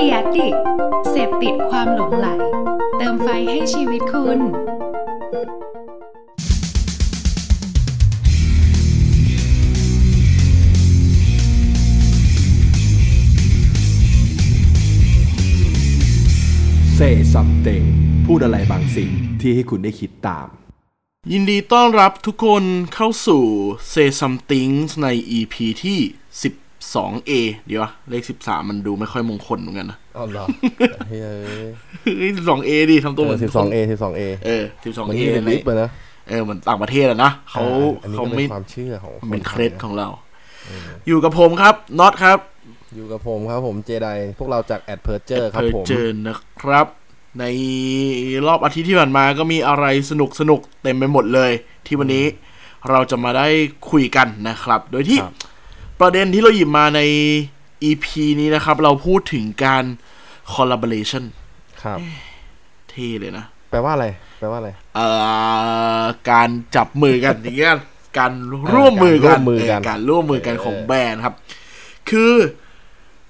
เดียดิเสพติดความหลงไหล เติมไฟให้ชีวิตคุณเซซัมเตพูดอะไรบางสิ่งที่ให้คุณได้คิดตาม ยินดีต้อนรับทุกคนเข้าสู่ Say Something ใน EP ที่ 12A เดี๋ยวอะเลข 13 มันดูไม่ค่อยมงคลเหมือนกันนะอ๋อเหรอเฮ้ยเฮ้ย 12A ดิทำตัวเหมือนสิบสองเอสิบสองเอเออมัน 12A นี่เป็นลิฟต์เลยนะเออเหมือนต่างประเทศอะนะเขาอันนี้เขาก็เป็ไม่นความเชื่อของเป็นนเคไทล็ยดนะของเรา อยู่กับผมครับน็อตครับ อยู่กับผมครับผมเจไดพวกเราจากแอดเพอร์เจอร์ครับเพอผมเจอนะครับ ในรอบอาทิตย์ที่ผ่านมาก็มีอะไรสนุกสนุกเต็มไปหมดเลย ที่วันนี้เราจะมาได้คุยกันนะครับ โดยที่ครับ ประเด็นที่เราหยิบมาใน EP นี้นะครับ เราพูดถึงการ collaboration ครับเท่เลยนะ แปลว่าอะไร แปลว่าอะไร เอ่อ การจับมือกันอย่างเงี้ยการร่วมมือกันการร่วมมือกันเการร่วมมือกันเออของแบรนด์ครับ คือ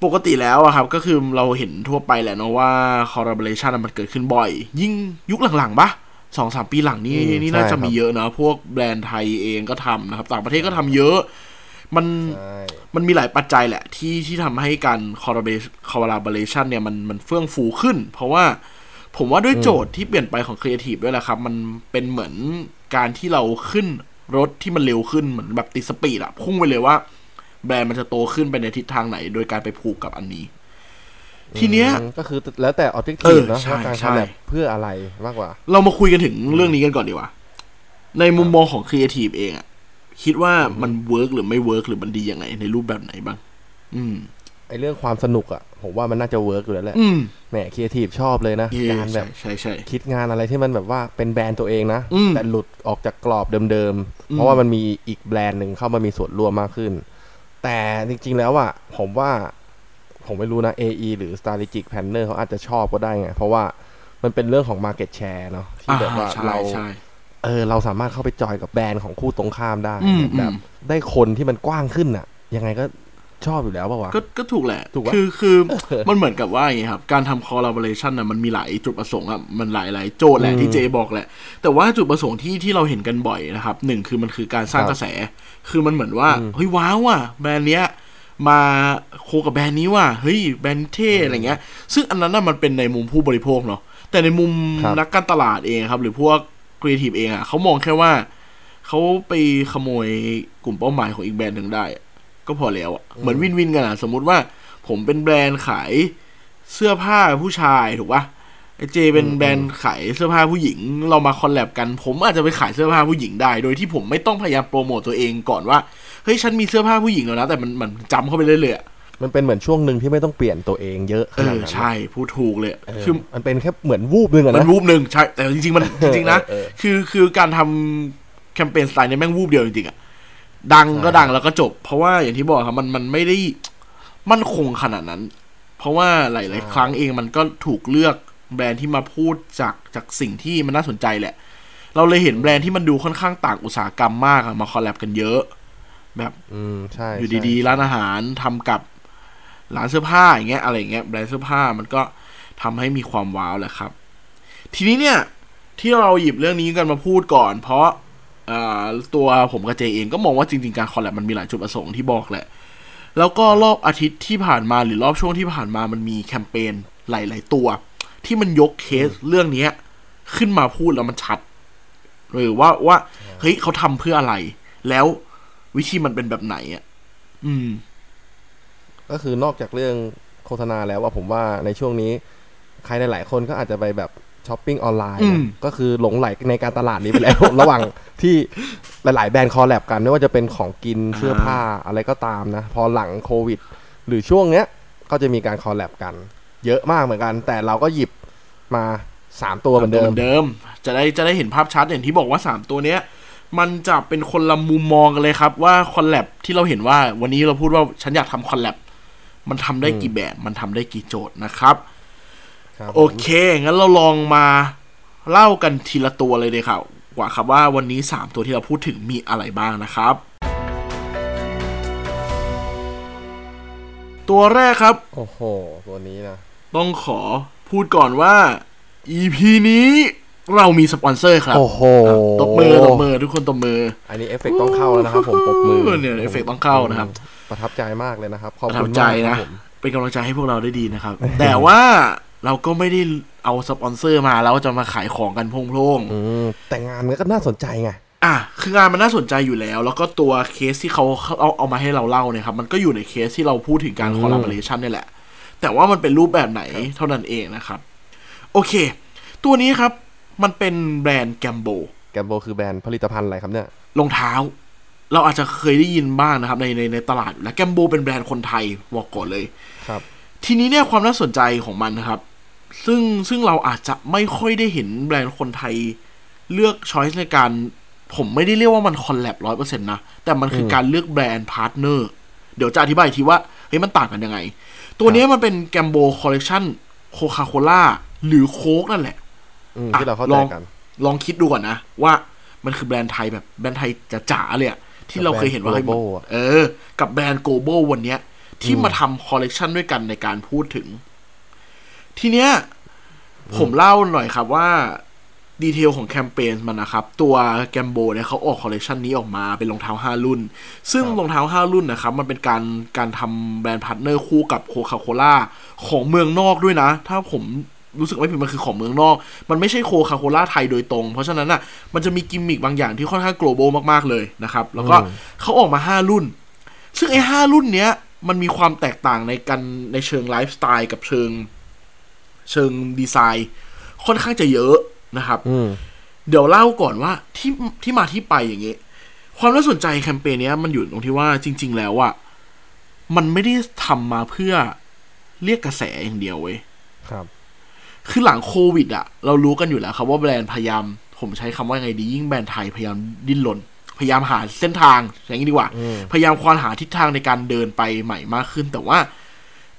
ปกติแล้วอะครับ ก็คือเราเห็นทั่วไปแหละเนาะว่า collaboration อะมันเกิดขึ้นบ่อย ยิ่งยุคหลังๆปะสองสามปีหลังนี่อืมนี่น่าใช่จะครับมีเยอะนะ พวกแบรนด์ไทยเองก็ทำนะครับ ต่างประเทศก็ทำเยอะ มันใช่มันมีหลายปัจจัยแหละ ที่ที่ทำให้การ collaboration collaboration เนี่ยมันมันเฟื่องฟูขึ้น เพราะว่าผมว่าด้วยโจทย์ที่เปลี่ยนไปของครีเอทีฟด้วยแหละครับ มันเป็นเหมือนการที่เราขึ้นรถที่มันเร็วขึ้นเหมือนแบบติดสปีดอะพุ่งไปเลยว่า แบรนด์มันจะโตขึ้นไปในทิศทางไหน โดยการไปผูกกับอันนี้ ทีเนี้ยอืมก็คือแล้วแต่ objective อะนะใช่ว่าการใช่ทำแบบเพื่ออะไรมากกว่า เรามาคุยกันถึงเรื่องนี้กันก่อนดีกว่า ในมุมมองของครีเอทีฟเองอะ คิดว่ามัน work หรือไม่ work หรือมันดียังไง ในรูปแบบไหนบ้าง อืมไอเรื่องความสนุกอะผมว่ามันน่าจะ work อยู่แล้วแหละอืมแหมครีเอทีฟชอบเลยนะเย่การแบใช่บใช่ใช่คิดงานอะไรที่มันแบบว่าเป็นแบรนด์ตัวเองนะอืมแต่หลุดออกจากกรอบเดิมอืมๆ เพราะว่ามันมีอีกแบรนด์หนึ่งเข้ามามีส่วนร่วมมากขึ้น แต่จริงๆแล้วอะผมว่า ผมไม่รู้นะ AE หรือ Strategic Planner เขาอาจจะชอบก็ได้ไง เพราะว่ามันเป็นเรื่องของ Market Share เนาะที่แบบว่าอ่ใช่เราใช่ เออเราสามารถเข้าไปจอยกับแบรนด์ของคู่ตรงข้ามได้อืมแบบ อืม ได้คนที่มันกว้างขึ้นอะ ยังไงก็ชอบอยู่แล้วป่าวะ ก็ก็ถูกแหละ ถูกปะคือคือมันเหมือนกับว่าอย่างงี้ครับ การทำ collaboration น่ะมันมีหลายจุดประสงค์อะมันหลายหลายโจทย์แหละอืมที่เจบอกแหละ แต่ว่าจุดประสงค์ที่ที่เราเห็นกันบ่อยนะครับหนึ่งคือมันคือการสร้างครับกระแส คือมันเหมือนว่าอืมเฮ้ยว้าวว่ะแบรนด์เนี้ยมา co กับแบรนด์นี้ว่ะเฮ้ยแบรนด์เท่อะไรเงี้ย ซึ่งอันนั้นน่ะมันเป็นในมุมผู้บริโภคเนาะแต่ในมุมครับ นักการตลาดเองครับ หรือพวก ครีเอทีฟเองอะเขามองแค่ว่าเขาไปขโมยกลุ่มเป้าหมายของอีกแบรนด์หนึ่งได้อะก็พอแล้วอะเหมือน win-win กันอะสมมุติว่า ผมเป็นแบรนด์ขายเสื้อผ้าผู้ชายถูกปะไอเจเป็นแบรนด์ขายเสื้อผ้าผู้หญิง เรามาคอลแลบกัน ผมอาจจะไปขายเสื้อผ้าผู้หญิงได้ โดยที่ผมไม่ต้องพยายามโปรโมตตัวเองก่อนว่าเฮ้ยฉันมีเสื้อผ้าผู้หญิงแล้วนะแต่มันมันจำเข้าไปเรื่อยๆอะ มันเป็นเหมือนช่วงหนึ่งที่ไม่ต้องเปลี่ยนตัวเองเยอะขเอนาดอนั้นใช่พูดถูกเลยเออคือมันเป็นแค่เหมือนวูบหนึงอะมันนะวูบหนึ่งใช่แต่จริงๆมันจริงๆนะเออคือคือการทำแคมเปญสไตล์เนี้แม่งวูบเดียวจริงๆอะดังก็ใช่ดังแล้วก็จบ เพราะว่าอย่างที่บอกครับมันมันไม่ได้มั่นคงขนาดนั้น เพราะว่าหลาย ๆ ครั้งเองมันก็ถูกเลือกแบรนด์ที่มาพูดจากจากสิ่งที่มันน่าสนใจแหละ เราเลยเห็นแบรนด์ที่มันดูค่อนข้างต่างอุตสาหกรรมมากอะมา collab กันเยอะ แบบ อืมใช่อยู่ใช่ดี ๆ ร้านอาหารทำกับ ร้านเสื้อผ้าอย่างเงี้ยอะไรเงี้ยแบรนด์เสื้อผ้ามันก็ทำให้มีความว้าวแหละครับ ทีนี้เนี่ยที่เราหยิบเรื่องนี้กันมาพูดก่อน เพราะตัวผมกับเจเองก็มองว่าจริงๆการ collab มันมีหลายจุดประสงค์ที่บอกแหละ แล้วก็รอบอาทิตย์ที่ผ่านมาหรือรอบช่วงที่ผ่านมามันมีแคมเปญหลาย ๆ ตัว ที่มันยกเคสเรื่องเนี้ยขึ้นมาพูดแล้วมันชัดหรือว่าว่าเฮ้ยเขาทำเพื่ออะไร แล้ววิธีมันเป็นแบบไหนอะ อืม ก็คือนอกจากเรื่องโฆษณาแล้วว่าผมว่าในช่วงนี้ ใครหลายๆคนก็อาจจะไปแบบช้อปปิ้งออนไลน์อืมนะก็คือหลงไหลในการตลาดนี้ไปแล้ว ระหว่างที่หลายๆ แบรนด์ collab กันไม่ว่าจะเป็นของกินเสื้อผ้าอะไรก็ตามนะ พอหลังโควิด หรือช่วงเนี้ยก็จะมีการคอลแลบกัน เยอะมากเหมือนกัน แต่เราก็หยิบมาสามตัวเหมือนเดิมเดิม จะได้จะได้เห็นภาพชัดอย่างที่บอกว่าสามตัวเนี้ยมันจะเป็นคนละมุมมองกันเลยครับว่าคอลแลบที่เราเห็นว่าวันนี้เราพูดว่าฉันอยากทำคอลแลบ มันทำได้กี่แบบ มันทำได้กี่โจทย์นะครับครับ โอเค งั้นเราลองมาเล่ากันทีละตัวเลยเลยค่ะกว่าครับว่าวันนี้สามตัวที่เราพูดถึงมีอะไรบ้างนะครับ ตัวแรกครับ โอ้โห ตัวนี้นะ ต้องขอพูดก่อนว่า EP นี้เรามีสปอนเซอร์ครับ โอ้โหตบมือตบมือทุกคนตบมือ อันนี้เอฟเฟกต์ต้องเข้าแล้วนะครับผมปรบมือเนี่ยเอฟเฟกต์ต้องเข้านะครับ ประทับใจมากเลยนะครับขอบคุณประทับใจมากนะครับผมเป็นกำลังใจให้พวกเราได้ดีนะครับ แต่ว่าเราก็ไม่ได้เอาสปอนเซอร์มาแล้วจะมาขายของกันโพร่งๆอืมแต่งานมันก็น่าสนใจไงอะคืองานมันน่าสนใจอยู่แล้ว แล้วก็ตัวเคสที่เขาเอาเอามาให้เราเล่าเนี่ยครับ มันก็อยู่ในเคสที่เราพูดถึงการอืม collaboration นี่แหละ แต่ว่ามันเป็นรูปแบบไหนเท่านั้นเองนะครับ โอเค ตัวนี้ครับมันเป็นแบรนด์แกมโบแกมโบคือแบรนด์ผลิตภัณฑ์อะไรครับเนี่ยรองเท้า เราอาจจะเคยได้ยินบ้างนะครับในในในตลาดอยู่แล้วแกมโบเป็นแบรนด์คนไทยบอกก่อนเลยครับ ทีนี้เนี่ยความน่าสนใจของมันนะครับ ซึ่งซึ่งเราอาจจะไม่ค่อยได้เห็นแบรนด์คนไทย เลือก choice ในการผมไม่ได้เรียกว่ามัน collab ร้อยเปอร์เซ็นต์นะ แต่มันคือการเลือก brand partner เดี๋ยวจะอธิบายอีกทีว่า เฮ้ยมันต่างกันยังไง ตัวเนี้ยมันเป็นแกมโบคอลเล t ชันโคคาโคล่าหรือโค้กนั่นแหละอืมอะที่เราเข้าลใจองกัน ลองคิดดูก่อนนะ ว่ามันคือแบรนด์ไทยแบบแบรนด์ไทยจ๋าๆเลยอะ ที่เราเคยเห็นว่ากับแบรนด์เฮ้ย global อะเออ กับแบรนด์ global วันเนี้ย ที่มาทำคอลเลกชันด้วยกันในการพูดถึง ทีเนี้ย ผมเล่าหน่อยครับว่า detail ของแคมเปญมันนะครับ ตัวแกมโบเนี่ยเขาออกคอลเลกชันนี้ออกมาเป็นรองเท้า 5 รุ่น ซึ่งครับรองเท้า 5 รุ่นนะครับ มันเป็นการการทำ brand partner คู่กับโคคาโคล่าของเมืองนอกด้วยนะ ถ้าผม รู้สึกไม่ผิดมันคือของเมืองนอก มันไม่ใช่โคคาโคล่าไทยโดยตรง เพราะฉะนั้นอะมันจะมีกิมมิคบางอย่างที่ค่อนข้าง global มากๆเลยนะครับ แล้วก็อืมเขาออกมา5รุ่น ซึ่งไอ้ห้ารุ่นเนี้ยมันมีความแตกต่างในกันในเชิงไลฟ์สไตล์กับเชิงเชิงดีไซน์ ค่อนข้างจะเยอะนะครับอืมเดี๋ยวเล่าก่อนว่าที่ที่มาที่ไปอย่างเงี้ยความน่าสนใจแคมเปญเนี้ยมันอยู่ตรงที่ว่าจริง ๆ แล้วอะมันไม่ได้ทำมาเพื่อเรียกกระแสอย่างเดียวเว้ยครับ คือหลังโควิดอะเรารู้กันอยู่แล้วครับว่าแบรนด์พยายาม ผมใช้คำว่าไงดี ยิ่งแบรนด์ไทยพยายามดิ้นรนพยายามหาเส้นทางอย่างนี้ดีกว่าอืมพยายามควานหาทิศทางในการเดินไปใหม่มากขึ้น แต่ว่า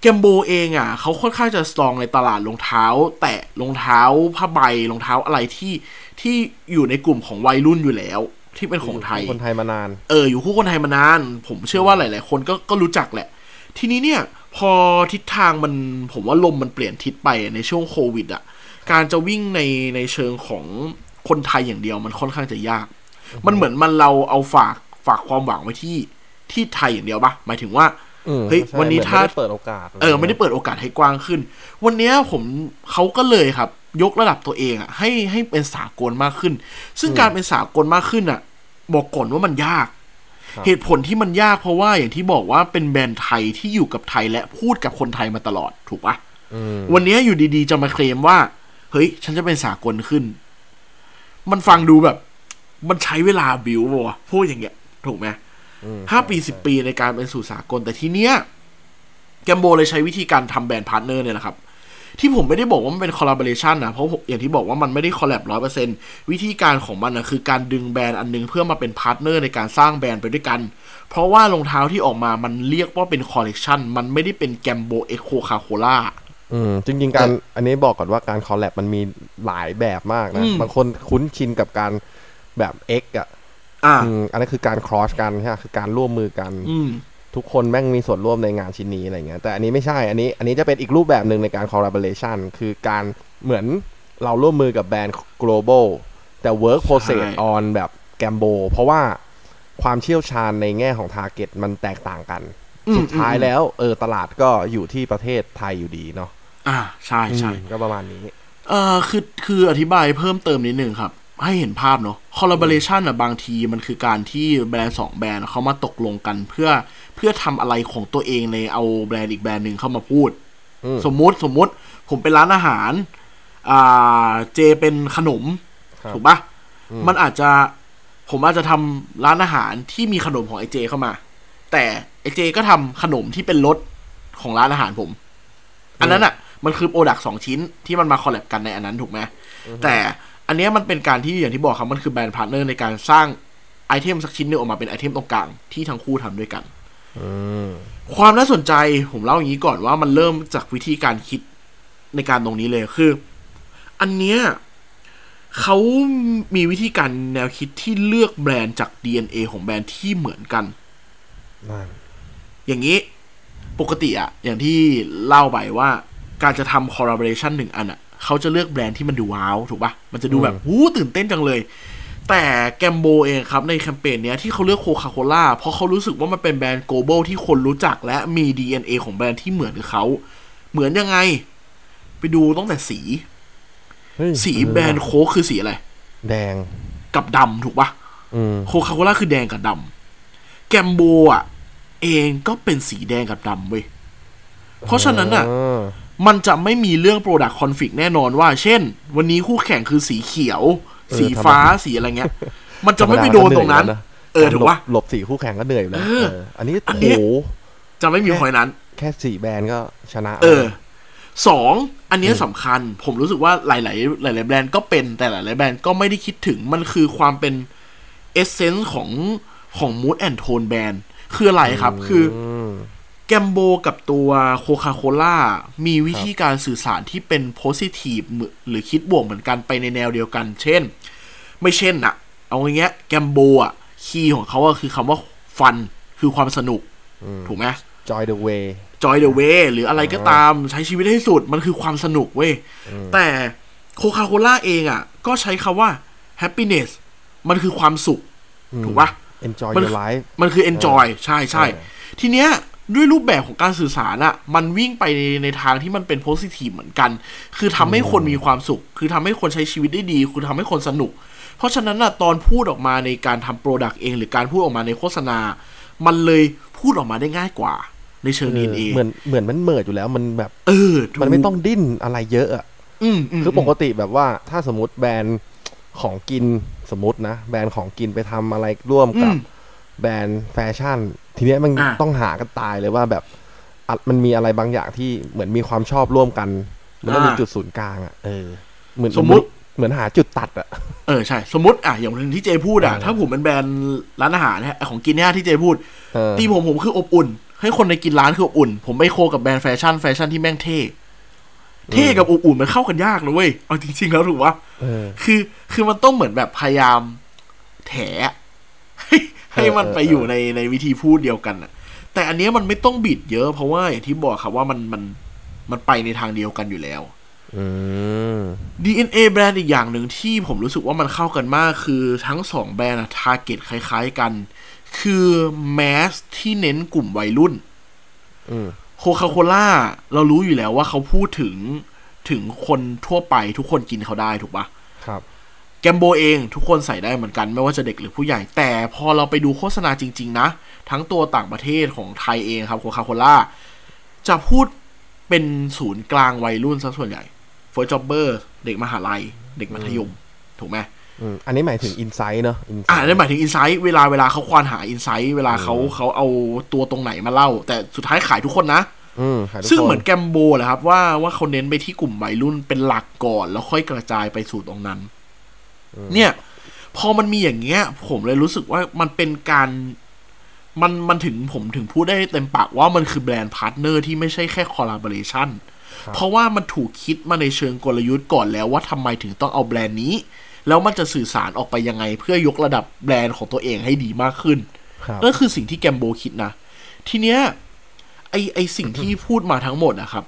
แกมโบเองอะเขาค่อนข้างจะสตรองในตลาดรองเท้า แตะรองเท้าผ้าใบรองเท้าอะไรที่ที่อยู่ในกลุ่มของวัยรุ่นอยู่แล้ว ที่เป็นของไทยคนไทยมานาน เอออยู่คู่คนไทยมานาน ผมเชื่อว่าหลาย ๆ คนก็ก็รู้จักแหละ ทีนี้เนี่ย พอทิศทางมันผมว่าลมมันเปลี่ยนทิศไปในช่วงโควิดอะการจะวิ่งในในเชิงของคนไทยอย่างเดียวมันค่อนข้างจะยาก มันเหมือนมันเราเอาฝากฝากความหวังไว้ที่ที่ไทยอย่างเดียวปะหมายถึงว่าอืมเฮ้ยใช่วันนี้เหมือถ้าไม่ได้เปิดโอกาส เออไม่ได้เปิดโอกาสให้กว้างขึ้น วันเนี้ยผมเขาก็เลยครับ ยกระดับตัวเองอะให้ให้เป็นสากลมากขึ้น ซึ่งการเป็นสากลมากขึ้นอะ บอกก่อนว่ามันยากครับ เหตุผลที่มันยากเพราะว่าอย่างที่บอกว่าเป็นแบรนด์ไทยที่อยู่กับไทยและพูดกับคนไทยมาตลอดถูกปะอืมวันนี้อยู่ดีๆจะมาเคลมว่า เฮ้ย ฉันจะเป็นสากลขึ้น มันฟังดูแบบ มันใช้เวลาบิววะพูดอย่างเงี้ย ถูกไหมอืมห้าปีสิบปีในการเป็นสู่สากล แต่ทีเนี้ย Gambol เลยใช้วิธีการทำ brand partner เนี่ยแหละครับ ที่ผมไม่ได้บอกว่ามันเป็น collaboration นะเพราะผมอย่างที่บอกว่ามันไม่ได้ collab ร้อยเปอร์เซ็นต์วิธีการของมันนะคือการดึงแบรนด์อันหนึงเพื่อมาเป็น partner ในการสร้างแบรนด์ไปด้วยกัน เพราะว่ารองเท้าที่ออกมามันเรียกว่าเป็นคอลเลกชันมันไม่ได้เป็น Gambol X Coca-Colaอืมจริงๆการอันนี้บอกก่อนว่าการคอลแลบมันมีหลายแบบมากนะอืมบางคนคุ้นชินกับการแบบ X อะอ่าอืมอันนั้นคือการครอสกันใช่ไหมคือการร่วมมือกันอืม ทุกคนแม่งมีส่วนร่วมในงานชิ้นนี้อะไรเงี้ยแต่อันนี้ไม่ใช่อันนี้อันนี้จะเป็นอีกรูปแบบหนึ่งในการ collaboration คือการเหมือนเราร่วมมือกับแบรนด์ global แต่ work process ใช่ on แบบ Gambo เพราะว่าความเชี่ยวชาญในแง่ของ target มันแตกต่างกันอืมสุดท้ายแล้วเออตลาดก็อยู่ที่ประเทศไทยอยู่ดีเนาะอ่าใช่ใช่อืมก็ประมาณนี้เอ่อคือคืออธิบายเพิ่มเติมนิดนึงครับ ให้เห็นภาพเนาะ collaboration อะบางทีมันคือการที่แบรนด์สองแบรนด์เขามาตกลงกันเพื่อเพื่อทำอะไรของตัวเองในเอาแบรนด์อีกแบรนด์หนึ่งเข้ามาพูดอืมสมมุติสมมุติผมเป็นร้านอาหารอ่าเจเป็นขนมครับถูกปะมันอาจจะผมอาจจะทำร้านอาหารที่มีขนมของไอเจ เข้ามา แต่ไอเจ ก็ทำขนมที่เป็นรสของร้านอาหารผม อันนั้นอะ มันคือ product สองชิ้นที่มันมา collab กันในอันนั้นถูกไหมแต่ อันเนี้ยมันเป็นการที่อย่างที่บอกครับมันคือ brand partner ในการสร้าง item สักชิ้นหนึงออกมาเป็น item ตรงกลางที่ทั้งคู่ทำด้วยกันอืมความน่าสนใจผมเล่าอย่างนี้ก่อนว่ามันเริ่มจากวิธีการคิดในการตรงนี้เลยคือ อันเนี้ยเขามีวิธีการแนวคิดที่เลือกแบรนด์จาก DNA ของแบรนด์ที่เหมือนกันนั่นอย่างนี้ปกติอะอย่างที่เล่าไปว่าการจะทำ collaboration หนึ่งอันอะ เขาจะเลือกแบรนด์ที่มันดูว้าว ถูกปะมันจะดูแบบหูตื่นเต้นจังเลย แต่แกมโบเองครับในแคมเปญเนี้ยที่เขาเลือกโคคาโคล่าเพราะเขารู้สึกว่ามันเป็นแบรนด์ global ที่คนรู้จักและมี DNA ของแบรนด์ที่เหมือนกับเขาเหมือนยังไง ไปดูตั้งแต่สีเฮ้ยสีแบรนด์โค้กคือสีอะไร แดงกับดำถูกปะอืมโคคาโคล่าคือแดงกับดำแกมโบอะเองก็เป็นสีแดงกับดำเว้ยเพราะฉะนั้นอะา มันจะไม่มีเรื่อง Product Conflict แน่นอนว่า เช่น วันนี้คู่แข่งคือสีเขียว สีฟ้าสีอะไรเงี้ย มันจะไม่ไปโดนตรงนั้น เออถูกปะหลบสีคู่แข่งก็เหนื่อยอยู่แล้วเออเอออันนี้อันโหนี้จะไม่มีพอยนั้น แค่สี่แบรนด์ก็ชนะ เออสองอันเนี้ยสำคัญ ผมรู้สึกว่าหลาย ๆ หลาย ๆ แบรนด์ก็เป็นแต่หลาย ๆ แบรนด์ก็ไม่ได้คิดถึงมันคือความเป็น essence ของของ Mood and Tone แบรนด์คืออะไรครับ คือม Gambol กับตัว Coca-Cola มีวิธีการสื่อสารที่เป็น positive หรือคิดบวกเหมือนกันไปในแนวเดียวกัน เช่น ไม่เช่นอะเอาอย่างเงี้ย Gambol อะคีย์ของเขาอะคือคำว่าฟันคือความสนุก ถูกไหม Joy the Way Joy the way หรืออะไรก็ตามใช้ชีวิตให้สุดมันคือความสนุกเว้ย แต่โคคาโคล่าเองอะก็ใช้คำว่า happiness มันคือความสุข ถูกปะ Enjoy มัน your life มันคือ enjoy ใช่ใช่เออทีเนี้ย ด้วยรูปแบบของการสื่อสารอะมันวิ่งไปในในทางที่มันเป็น positive เหมือนกัน คือทำให้คนมีความสุข คือทำให้คนใช้ชีวิตได้ดี คือทำให้คนสนุก เพราะฉะนั้นอะตอนพูดออกมาในการทำ product เอง หรือการพูดออกมาในโฆษณา มันเลยพูดออกมาได้ง่ายกว่า ในเชิงเออ DNA เหมือนเหมือนมันเมิดอยู่แล้วมันแบบ เออถูกมันไม่ต้องดิ้นอะไรเยอะอะอืมมคือปกติแบบว่าถ้าสมมติแบรนด์ของกินสมมตินะ แบรนด์ของกินไปทำอะไรร่วมกับอืม แบรนด์แฟชั่น ทีเนี้ยมันอะต้องหากันตายเลยว่าแบบอะมันมีอะไรบางอย่างที่เหมือนมีความชอบร่วมกัน มันต้องมีอ่าจุดศูนย์กลางอะเออเหมือนสมมุติเหมือนหาจุดตัดอะเออใช่ สมมติอะอย่างที่เจพูดอะเออถ้าผมเป็นแบรนด์ร้านอาหารเนี่ยของกินเนี่ยที่เจพูดเออตีผมผมคืออบอุ่นให้คนในกินร้านคืออบอุ่น ผมไปโคกับแบรนด์แฟชั่นแฟชั่นที่แม่งเท่เท่กับอบอุ่นมันเข้ากันยากนะเว้ยเอาจริง ๆ แล้วถูกปะเออคือ คือมันต้องเหมือนแบบพยายามแถ ให้ให้มันไปอยู่ในในวิธีพูดเดียวกันอะแต่อันเนี้ยมันไม่ต้องบิดเยอะเพราะว่าอย่างที่บอกครับว่ามันมันมันไปในทางเดียวกันอยู่แล้วอืม DNA แบรนด์อีกอย่างหนึ่งที่ผมรู้สึกว่ามันเข้ากันมากคือทั้งสองแบรนด์อะ target คล้าย ๆกัน คือ mass ที่เน้นกลุ่มวัยรุ่นอืม Coca-Cola เรารู้อยู่แล้วว่าเขาพูดถึงถึงคนทั่วไปทุกคนกินเขาได้ถูกปะครับ Gambol เองทุกคนใส่ได้เหมือนกันไม่ว่าจะเด็กหรือผู้ใหญ่ แต่พอเราไปดูโฆษณาจริง ๆ นะ ทั้งตัวต่างประเทศของไทยเองครับ Coca-Cola จะพูดเป็นศูนย์กลางวัยรุ่นซะส่วนใหญ่ first jobber เด็กมหาลัย เด็กมัธยม ถูกไหมอืมอันนี้หมายถึง insight เนอะ Insight อ่านั่นหมายถึง insight เวลาเวลาเขาควานหา insight เวลาเขาเขาเอาตัวตรงไหนมาเล่า แต่สุดท้ายขายทุกคนนะอืมขายทุกซึ่งคนเหมือน Gambol แหละครับว่าว่าเขาเน้นไปที่กลุ่มวัยรุ่นเป็นหลักก่อน แล้วค่อยกระจายไปสู่ตรงนั้น เนี่ย พอมันมีอย่างเงี้ย ผมเลยรู้สึกว่ามันเป็นการมันมันถึงผมถึงพูดได้เต็มปากว่ามันคือ brand partner ที่ไม่ใช่แค่ collaboration เพราะว่ามันถูกคิดมาในเชิงกลยุทธ์ก่อนแล้วว่าทำไมถึงต้องเอาแบรนด์นี้ แล้วมันจะสื่อสารออกไปยังไง เพื่อยกระดับแบรนด์ของตัวเองให้ดีมากขึ้นครับนั่นคือสิ่งที่ Gambol คิดนะ ทีเนี้ยไอไอสิ่งที่พูดมาทั้งหมดนะครับ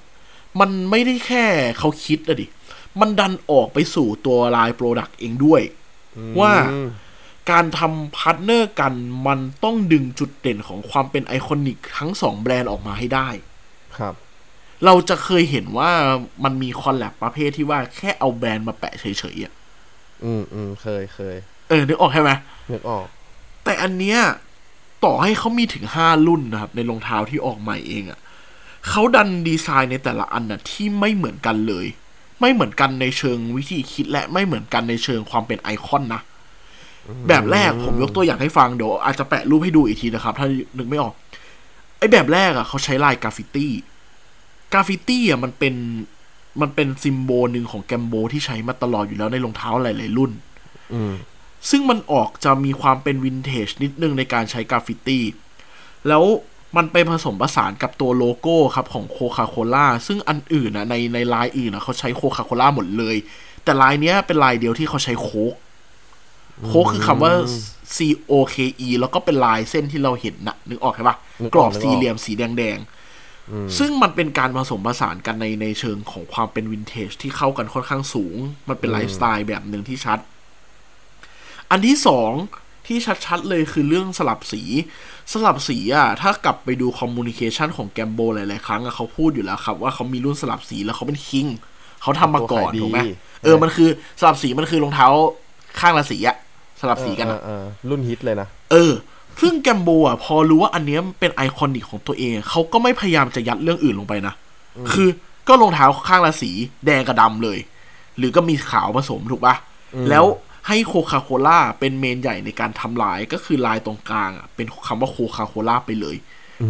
มันไม่ได้แค่เขาคิดอะดิ มันดันออกไปสู่ตัว line product เองด้วย ว่าอืมการทำ partner กันมันต้องดึงจุดเด่นของความเป็น iconic ทั้งสองแบรนด์ออกมาให้ได้ ครับ เราจะเคยเห็นว่ามันมี collab ประเภทที่ว่าแค่เอาแบรนด์มาแปะเฉยๆอะอืมอืมเคยเคยเออนึกออกใช่ไหมนึกออก แต่อันเนี้ยต่อให้เขามีถึงห้ารุ่นนะครับ ในรองเท้าที่ออกใหม่เองอะ่ะเขาดันดีไซน์ในแต่ละอันน่ะที่ไม่เหมือนกันเลย ไม่เหมือนกันในเชิงวิธีคิดและไม่เหมือนกันในเชิงความเป็นไอคอนนะ แบบแรกผมยกตัวอย่างให้ฟังเดี๋ยวอาจจะแปะรูปให้ดูอีกทีนะครับ ถ้านึกไม่ออก ไอแบบแรกอะ่ะเขาใช้ลาย graffiti graffiti อะมันเป็นมันเป็น symbol หนึ่งของ Gambol ที่ใช้มาตลอดอยู่แล้วในรองเท้าหลายๆรุ่นอืมซึ่งมันออกจะมีความเป็นวินเทจนิดนึงในการใช้กราฟฟิตี้แล้ว มันไปผสมผสานกับตัวโลโก้ครับของ Coca-Cola ซึ่งอันอื่นนะในในลายอื่นนะเขาใช้ Coca-Cola หมดเลย แต่ลายเนี้ยเป็นลายเดียวที่เขาใช้ Coke Coke คือคำว่า C O K E แล้วก็เป็นลายเส้นที่เราเห็นนะนึกออกใช่ปะนึกออกกรอบนึกออกสี่เหลี่ยมสีแดงซึ่งมันเป็นการผสมผสานกันในในเชิงของความเป็นวินเทจที่เข้ากันค่อนข้างสูง มันเป็นไลฟ์สไตล์แบบหนึ่งที่ชัด อันที่สองที่ชัดๆเลยคือเรื่องสลับสี สลับสีอะถ้ากลับไปดู communication ของ Gambol หลาย ๆ ครั้งอะเขาพูดอยู่แล้วครับ ว่าเขามีรุ่นสลับสีแล้วเขาเป็น king เขาทำมาก่อนตัวขายดีถูกไหมเออมันคือสลับสีมันคือรองเท้าข้างละสีอะสลับสีกันอะเออเออรุ่นฮิตเลยนะเออซึ่ง Gambol อะพอรู้ว่าอันเนี้ยเป็น iconic ของตัวเองเขาก็ไม่พยายามจะยัดเรื่องอื่นลงไปนะคือก็รองเท้าข้างละสีแดงกับดำเลย หรือก็มีขาวผสมถูกปะแล้ว ให้โคคาโคล่าเป็นเมนใหญ่ในการทำลายก็คือลายตรงกลางอะเป็นคำว่าโคคาโคล่าไปเลย